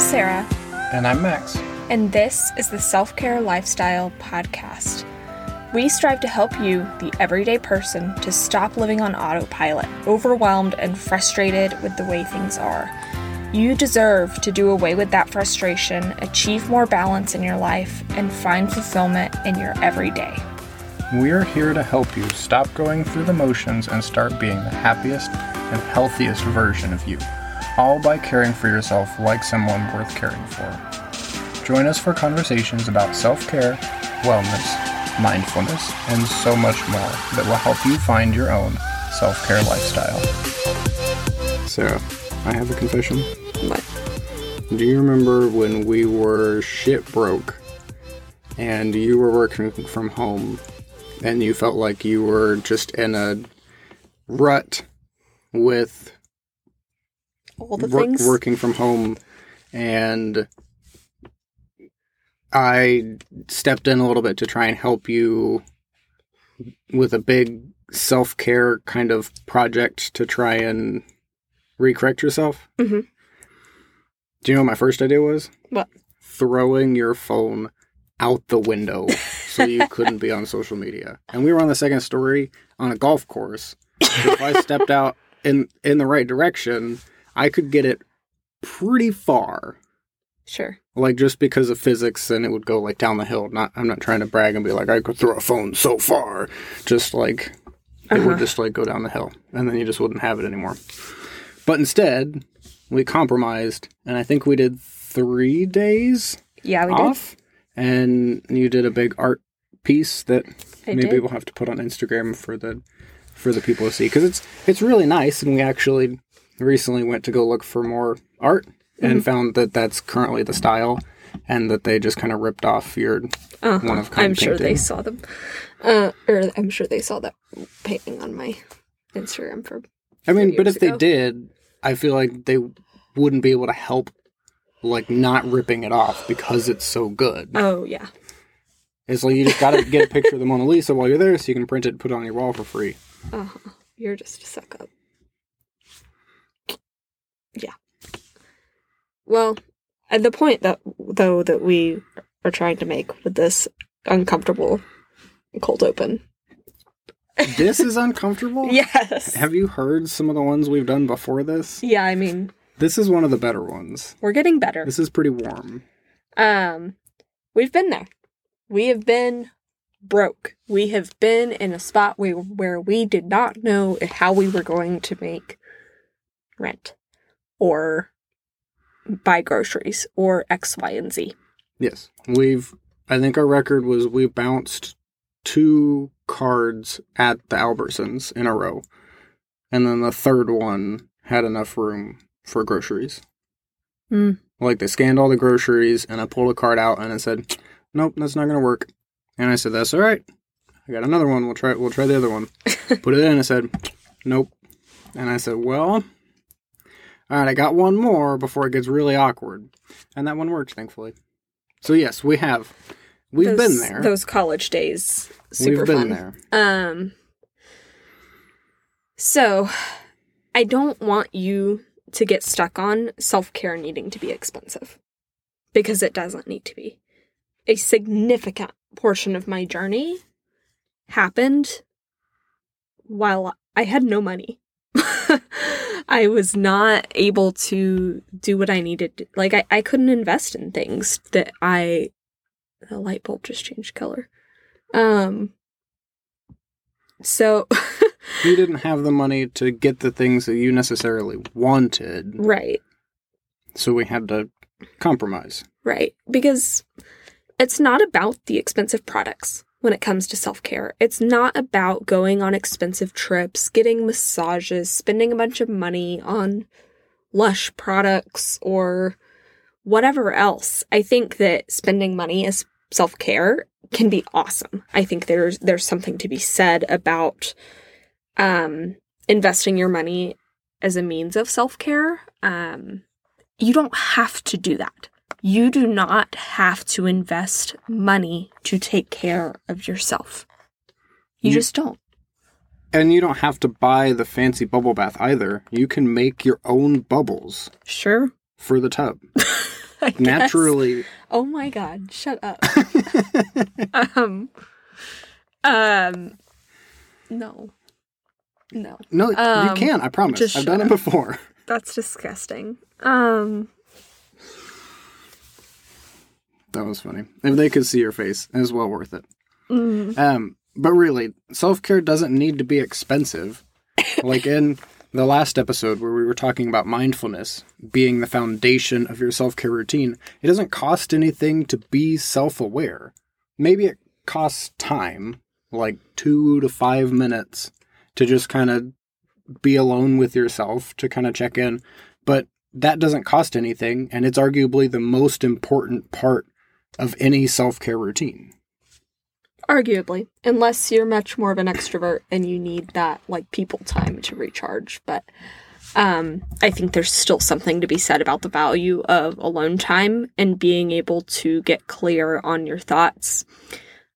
Sarah, And I'm Max. and this is the Self Care Lifestyle Podcast. We strive to help you, the everyday person, to stop living on autopilot, overwhelmed and frustrated with the way things are. You deserve to do away with that frustration, achieve more balance in your life, and find fulfillment in your everyday. We're here to help you stop going through the motions and start being the happiest and healthiest version of you, all by caring for yourself like someone worth caring for. Join us for conversations about self care, wellness, mindfulness, and so much more that will help you find your own self care lifestyle. Sarah, I have a confession. What? Do you remember when we were shit broke and you were working from home and you felt like you were just in a rut with All the work- things? working from home and I stepped in a little bit to try and help you with a big self-care kind of project to try and recorrect yourself. Mhm. Do you know what my first idea was? What? Throwing your phone out the window so you couldn't be on social media. And we were on the second story on a golf course. So if I stepped out in in the right direction, I could get it pretty far. Sure. Like just because of physics and it would go like down the hill. Not I'm not trying to brag and be like I could throw a phone so far. Just like it Uh-huh. would just like go down the hill and then you just wouldn't have it anymore. But instead, we compromised and I think we did 3 days Yeah, we off and you did a big art piece that I maybe did. we'll have to put on Instagram for the for the people to see because it's it's really nice and we actually recently went to go look for more art Mm-hmm. and found that that's currently the style and that they just kind of ripped off your. Uh-huh. one of kind I'm sure they saw them. Uh, or I'm sure they saw that painting on my Instagram for I mean but if they did I feel like they wouldn't be able to help like not ripping it off because it's so good. Oh yeah. It's like you just got to get a picture of the Mona Lisa while you're there so you can print it and put it on your wall for free. Uh-huh. You're just a suck up. Yeah. Well, at the point that though that we are trying to make with this uncomfortable cold open. This is uncomfortable? Yes. Have you heard some of the ones we've done before this? Yeah, I mean, This is one of the better ones. we're getting better. This is pretty warm. Um, we've been there. We have been broke. We have been in a spot where, where we did not know how we were going to make rent or buy groceries or X, Y, and Z. Yes. We've, I think our record was we bounced two cards at the Albertsons in a row. And then the third one had enough room for groceries. Hmm. Like they scanned all the groceries and I pulled a card out and it said, Nope, that's not gonna work. And I said, That's all right. I got another one. We'll try we'll try the other one. Put it in, I said, Nope. And I said, Well, all right, I got one more before it gets really awkward. And that one worked, thankfully. So yes, we have. We've Those- been there. Those college days, super We've been fun. there. Um. So, I don't want you to get stuck on self care needing to be expensive because it doesn't need to be. A significant portion of my journey happened while I had no money. I was not able to do what I needed. To, like, I, I couldn't invest in things that I. The light bulb just changed color. Um, so, You didn't have the money to get the things that you necessarily wanted, right, so we had to compromise. right. Because it's not about the expensive products when it comes to self care. It's not about going on expensive trips, getting massages, spending a bunch of money on lush products or whatever else. I think that spending money as self care can be awesome. I think there's there's something to be said about um investing your money as a means of self care. Um you don't have to do that. You do not have to invest money to take care of yourself. You, You- just don't. And you don't have to buy the fancy bubble bath either. You can make your own bubbles Sure. for the tub. I guess. naturally. Oh my god, shut up. um um no. No. No, you Um, can. I promise. I've done shut it before. That's disgusting. Um That was funny. If they could see your face, it was well worth it. mm, Um, but really, self care doesn't need to be expensive. like in the last episode where we were talking about mindfulness being the foundation of your self care routine, it doesn't cost anything to be self aware. Maybe it costs time, like two to five minutes, to just kind of be alone with yourself to kind of check in. But that doesn't cost anything, and it's arguably the most important part of any self care routine. arguably, unless you're much more of an extrovert and you need that like people time to recharge, but um I think there's still something to be said about the value of alone time and being able to get clear on your thoughts.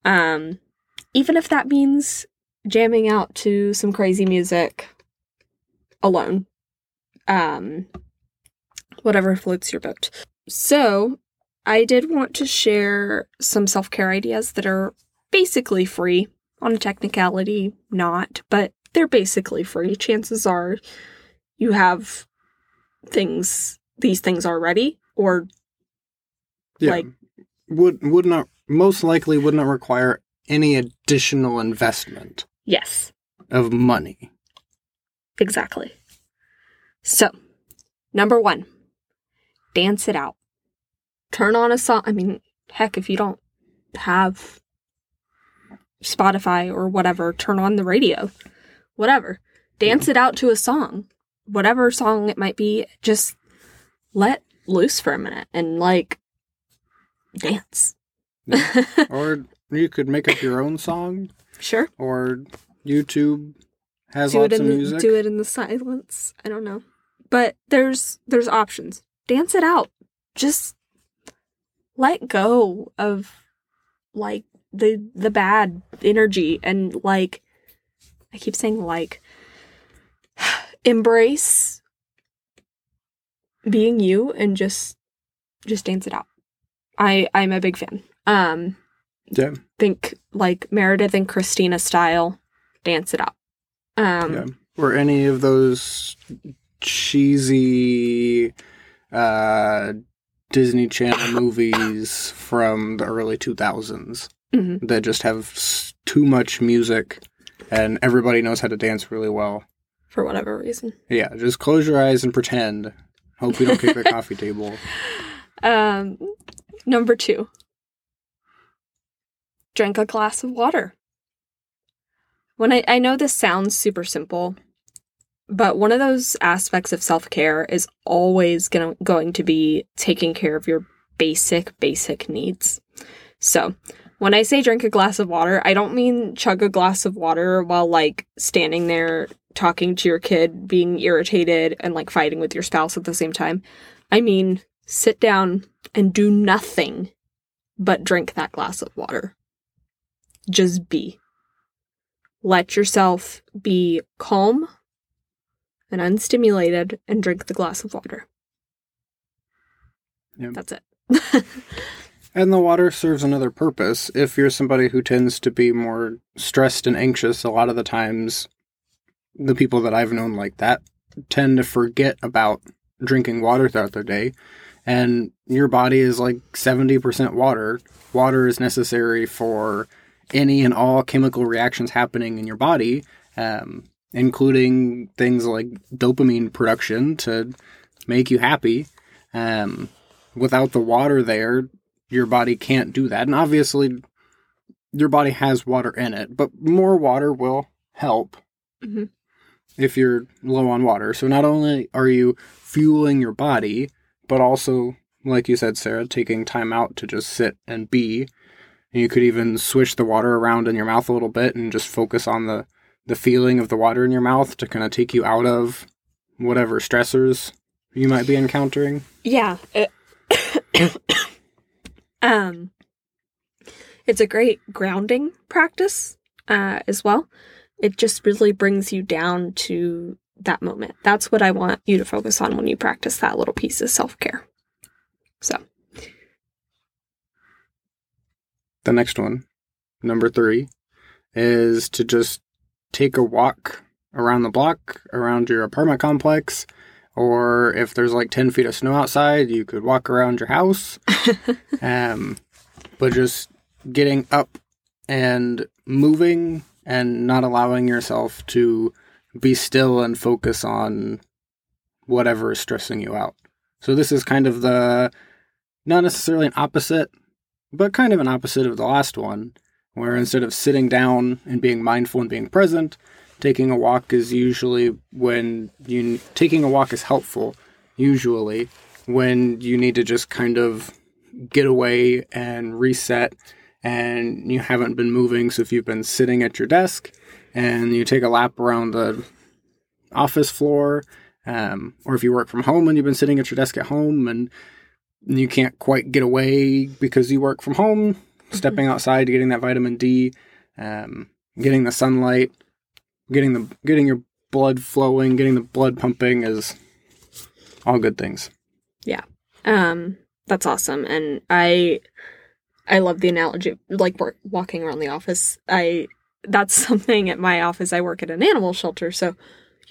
Um even if that means jamming out to some crazy music alone. Um whatever floats your boat. So, I did want to share some self-care ideas that are basically free. On a technicality not but they're basically free. Chances are you have things these things already or Like- would would not most likely would not require any additional investment yes. of money. exactly. So number one dance it out turn on a song i mean heck if you don't have spotify or whatever turn on the radio whatever. Dance it out to a song whatever song it might be just let loose for a minute and like dance. Or you could make up your own song. Sure. Or YouTube has do it lots in of the, music. do it in the silence. I don't know. But there's there's options. Dance it out. Just let go of like the the bad energy and like i keep saying like embrace being you and just just dance it out i i'm a big fan um Yeah. think like meredith and cristina style dance it out um yeah. Or any of those cheesy uh Disney Channel movies from the early 2000s mhm. that just have too much music and everybody knows how to dance really well. for whatever reason Yeah, just close your eyes and pretend. Hope you don't kick the coffee table. Um, number two, drink a glass of water. When I, I know this sounds super simple, but one of those aspects of self care is always gonna, going to be taking care of your basic, basic needs. So, when I say drink a glass of water, I don't mean chug a glass of water while like standing there talking to your kid, being irritated, and like fighting with your spouse at the same time. I mean, sit down and do nothing but drink that glass of water. Just be. Let yourself be calm and unstimulated and drink the glass of water. Yep. That's it. And the water serves another purpose. If you're somebody who tends to be more stressed and anxious, a lot of the times, the people that I've known like that tend to forget about drinking water throughout their day. And your body is like 70% water. Water is necessary for any and all chemical reactions happening in your body, um, including things like dopamine production to make you happy. Um, without the water there, your body can't do that. And obviously, your body has water in it, but more water will help Mhm. if you're low on water. So not only are you fueling your body, but also, like you said, Sarah, taking time out to just sit and be. And you could even swish the water around in your mouth a little bit and just focus on the, the feeling of the water in your mouth to kind of take you out of whatever stressors you might be encountering. Yeah. It, um, it's a great grounding practice uh, as well. It just really brings you down to that moment. That's what I want you to focus on when you practice that little piece of self care. So, the next one, number three, is to just take a walk around the block, around your apartment complex, or if there's like 10 feet of snow outside, you could walk around your house. um, but just getting up and moving and not allowing yourself to be still and focus on whatever is stressing you out. So this is kind of the not necessarily an opposite, but kind of an opposite of the last one, where instead of sitting down and being mindful and being present, taking a walk is usually when you taking a walk is helpful usually when you need to just kind of get away and reset and you haven't been moving so if you've been sitting at your desk and you take a lap around the office floor um, or if you work from home and you've been sitting at your desk at home and you can't quite get away because you work from home. Stepping outside getting that vitamin d um, getting the sunlight getting the getting your blood flowing, getting the blood pumping is all good things. Yeah. Um that's awesome and I I love the analogy of like walking around the office. I that's something at my office. I work at an animal shelter, so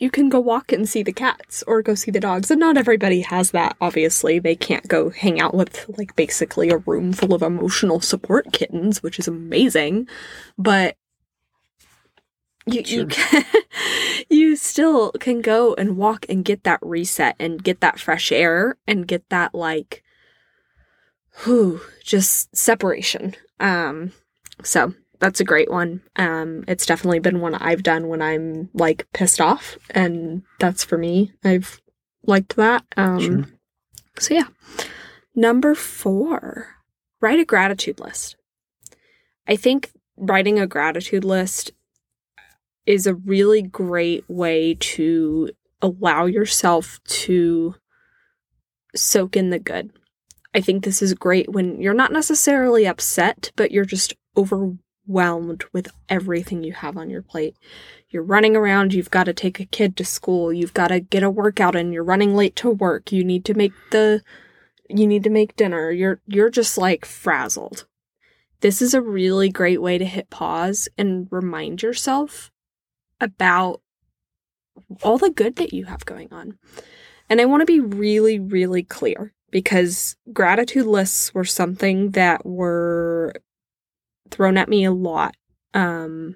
you can go walk and see the cats or go see the dogs. And not everybody has that, obviously. They can't go hang out with, like, basically a room full of emotional support kittens, which is amazing. But you sure. you can, you still can go and walk and get that reset and get that fresh air and get that like whew, just separation. Um so that's a great one. Um it's definitely been one I've done when I'm like pissed off and that's for me. I've liked that. Um sure. so yeah. Number 4. Write a gratitude list. I think writing a gratitude list is a really great way to allow yourself to soak in the good. I think this is great when you're not necessarily upset, but you're just overwhelmed with everything you have on your plate. You're running around, you've got to take a kid to school, you've got to get a workout and you're running late to work, you need to make the you need to make dinner. You're you're just like frazzled. This is a really great way to hit pause and remind yourself about all the good that you have going on. And I want to be really, really clear because gratitude lists were something that were thrown at me a lot um,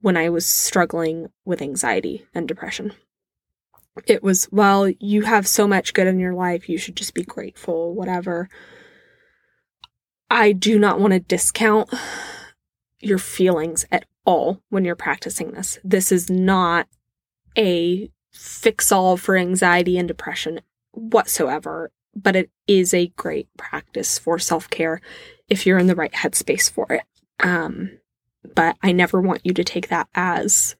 when I was struggling with anxiety and depression. It was, well, you have so much good in your life, you should just be grateful, whatever. I do not want to discount your feelings at all when you're practicing this. This is not a fix all for anxiety and depression whatsoever, but it is a great practice for self care if you're in the right headspace for it. Um, but I never want you to take that as,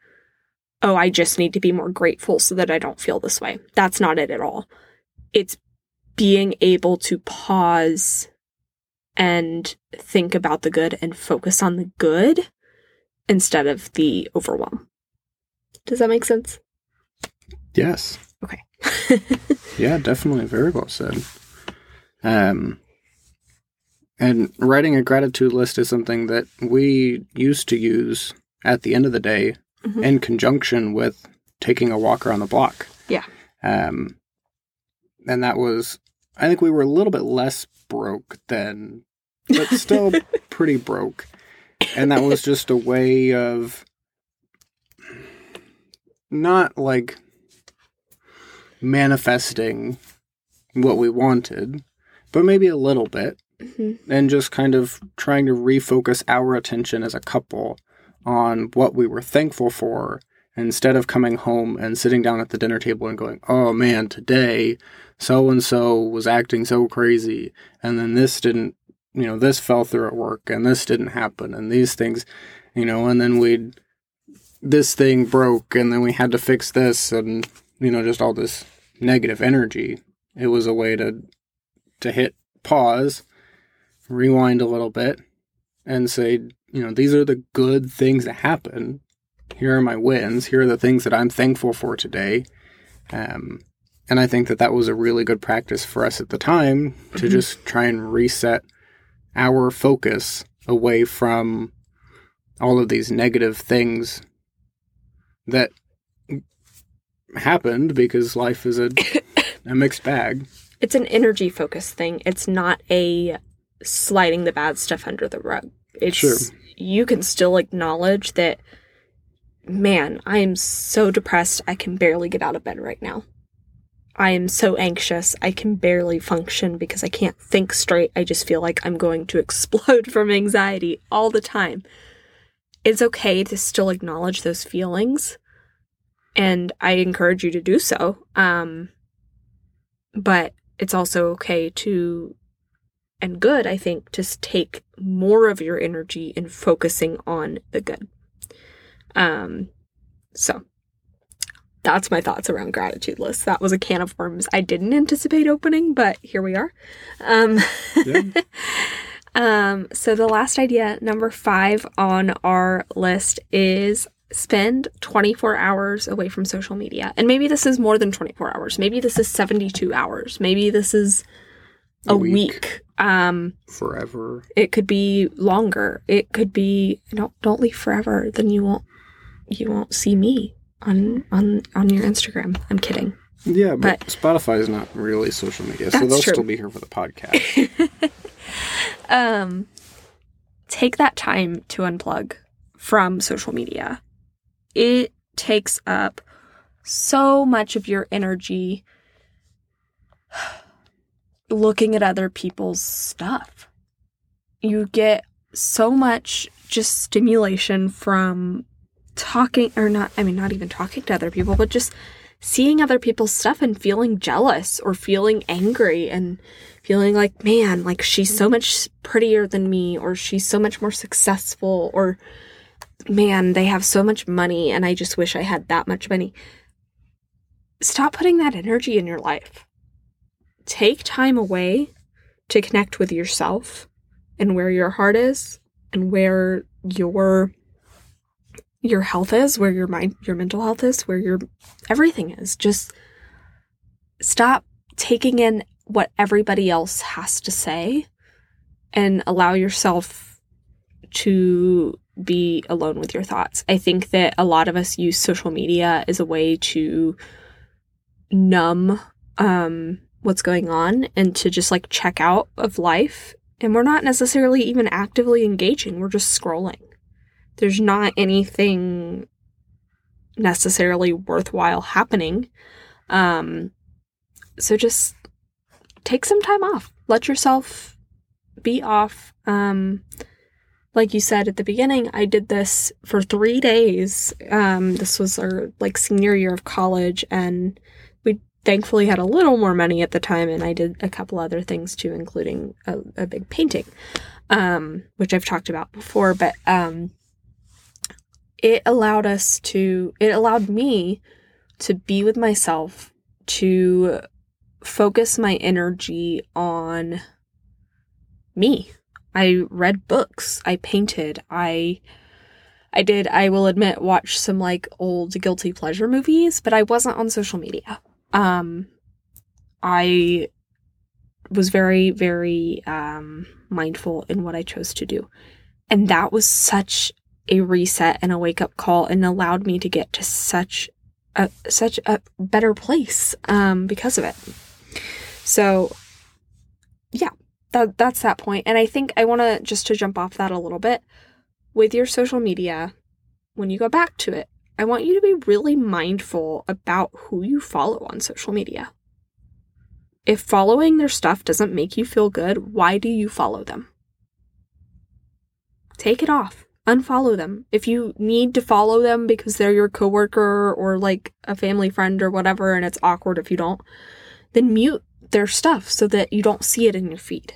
oh, I just need to be more grateful so that I don't feel this way. That's not it at all. It's being able to pause and think about the good and focus on the good instead of the overwhelm. Does that make sense? Yes. Okay. yeah, definitely. Very well said. Um, and writing a gratitude list is something that we used to use at the end of the day mm-hmm. in conjunction with taking a walk around the block. Yeah. Um, and that was, I think we were a little bit less broke than, but still pretty broke and that was just a way of not like manifesting what we wanted, but maybe a little bit, mm-hmm. and just kind of trying to refocus our attention as a couple on what we were thankful for instead of coming home and sitting down at the dinner table and going, oh man, today so and so was acting so crazy, and then this didn't you know, this fell through at work and this didn't happen and these things, you know, and then we'd, this thing broke and then we had to fix this and, you know, just all this negative energy. It was a way to, to hit pause, rewind a little bit and say, you know, these are the good things that happen. Here are my wins. Here are the things that I'm thankful for today. Um, and I think that that was a really good practice for us at the time to mm-hmm. just try and reset our focus away from all of these negative things that happened because life is a, a mixed bag. It's an energy focused thing. It's not a sliding the bad stuff under the rug. It's Sure. you can still acknowledge that man, I am so depressed I can barely get out of bed right now. I am so anxious I can barely function because I can't think straight. I just feel like I'm going to explode from anxiety all the time. It's okay to still acknowledge those feelings and I encourage you to do so. Um but it's also okay to and good, I think, to take more of your energy in focusing on the good. Um, so that's my thoughts around gratitude lists. That was a can of worms I didn't anticipate opening, but here we are. Um, Yeah. um, so the last idea, number five on our list, is spend 24 hours away from social media. And maybe this is more than 24 hours. Maybe this is 72 hours. Maybe this is a, week. week. Um, Forever. it could be longer. It could be don't don't leave forever. Then you won't you won't see me on on on your Instagram. I'm kidding. Yeah, but, But- Spotify is not really social media, so they'll true. still be here for the podcast. Um, take that time to unplug from social media. It takes up so much of your energy looking at other people's stuff. You get so much just stimulation from talking, or not, I mean, not even talking to other people, but just seeing other people's stuff and feeling jealous or feeling angry and feeling like, man, like she's so much prettier than me, or she's so much more successful, or man, they have so much money and I just wish I had that much money. Stop putting that energy in your life. Take time away to connect with yourself and where your heart is and where your your health is, where your mind your mental health is, where your everything is. Just stop taking in what everybody else has to say and allow yourself to be alone with your thoughts. I think that a lot of us use social media as a way to numb um what's going on and to just like check out of life and we're not necessarily even actively engaging. We're just scrolling. There's not anything necessarily worthwhile happening. Um so just take some time off. Let yourself be off. Um like you said at the beginning, I did this for three days. Um, this was our like senior year of college, and thankfully had a little more money at the time, and I did a couple other things too, including a, a big painting, um, which I've talked about before. But um, it allowed us to, it allowed me to be with myself, to focus my energy on me. I read books, I painted, I I did I will admit watch some like old guilty pleasure movies, but I wasn't on social media. Um I was very very um mindful in what I chose to do. And that was such a reset and a wake up call and allowed me to get to such a such a better place um because of it. So yeah, that that's that point. And I think I want to just to jump off that a little bit with your social media when you go back to it. I want you to be really mindful about who you follow on social media. If following their stuff doesn't make you feel good, why do you follow them? Take it off. Unfollow them. If you need to follow them because they're your coworker or like a family friend or whatever and it's awkward if you don't, then mute their stuff so that you don't see it in your feed.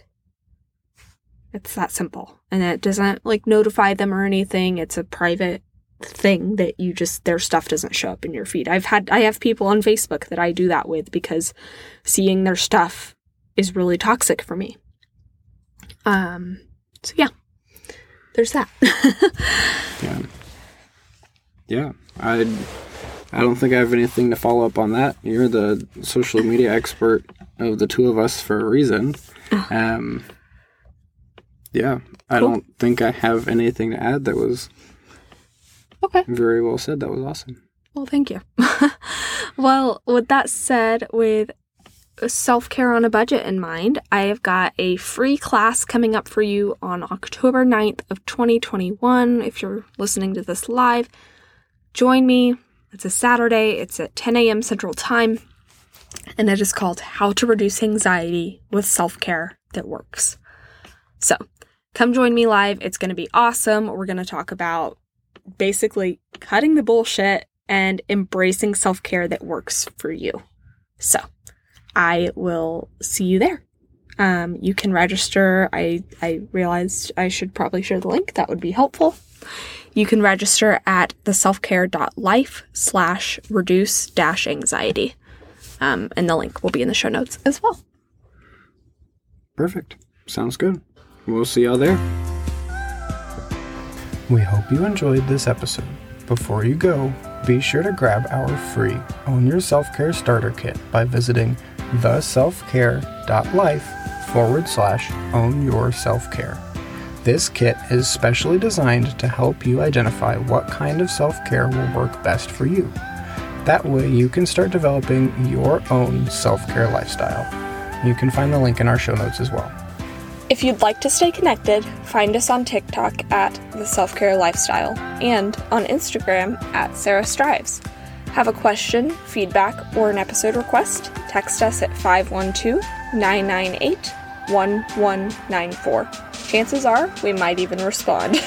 It's that simple. And it doesn't like notify them or anything. It's a private thing that you just their stuff doesn't show up in your feed. I've had I have people on Facebook that I do that with because seeing their stuff is really toxic for me. Um so yeah. There's that. yeah. Yeah. I I don't think I have anything to follow up on that. You're the social media expert of the two of us for a reason. Um Yeah, I Cool. don't think I have anything to add. That was Okay. very well said. That was awesome. Well, thank you. well, with that said, with self care on a budget in mind, I have got a free class coming up for you on October 9th of 2021. If you're listening to this live, join me. It's a Saturday, it's at 10 a.m. Central Time, and it is called How to Reduce Anxiety with Self Care That Works. So, come join me live. It's going to be awesome. We're going to talk about basically cutting the bullshit and embracing self care that works for you. So, I will see you there. Um, you can register. I I realized I should probably share the link. That would be helpful. You can register at theselfcare.life slash reduce dash anxiety. Um, and the link will be in the show notes as well. Perfect. Sounds good. We'll see y'all there. We hope you enjoyed this episode. Before you go, be sure to grab our free Own Your Self Care Starter Kit by visiting theselfcare.life forward slash own your self care. This kit is specially designed to help you identify what kind of self care will work best for you. That way, you can start developing your own self care lifestyle. You can find the link in our show notes as well. If you'd like to stay connected, find us on TikTok at The Self Care Lifestyle and on Instagram at Sarah Strives. Have a question, feedback, or an episode request? Text us at 512 998 1194. Chances are we might even respond.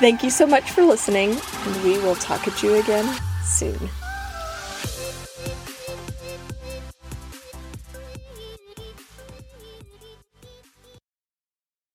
Thank you so much for listening, and we will talk at you again soon.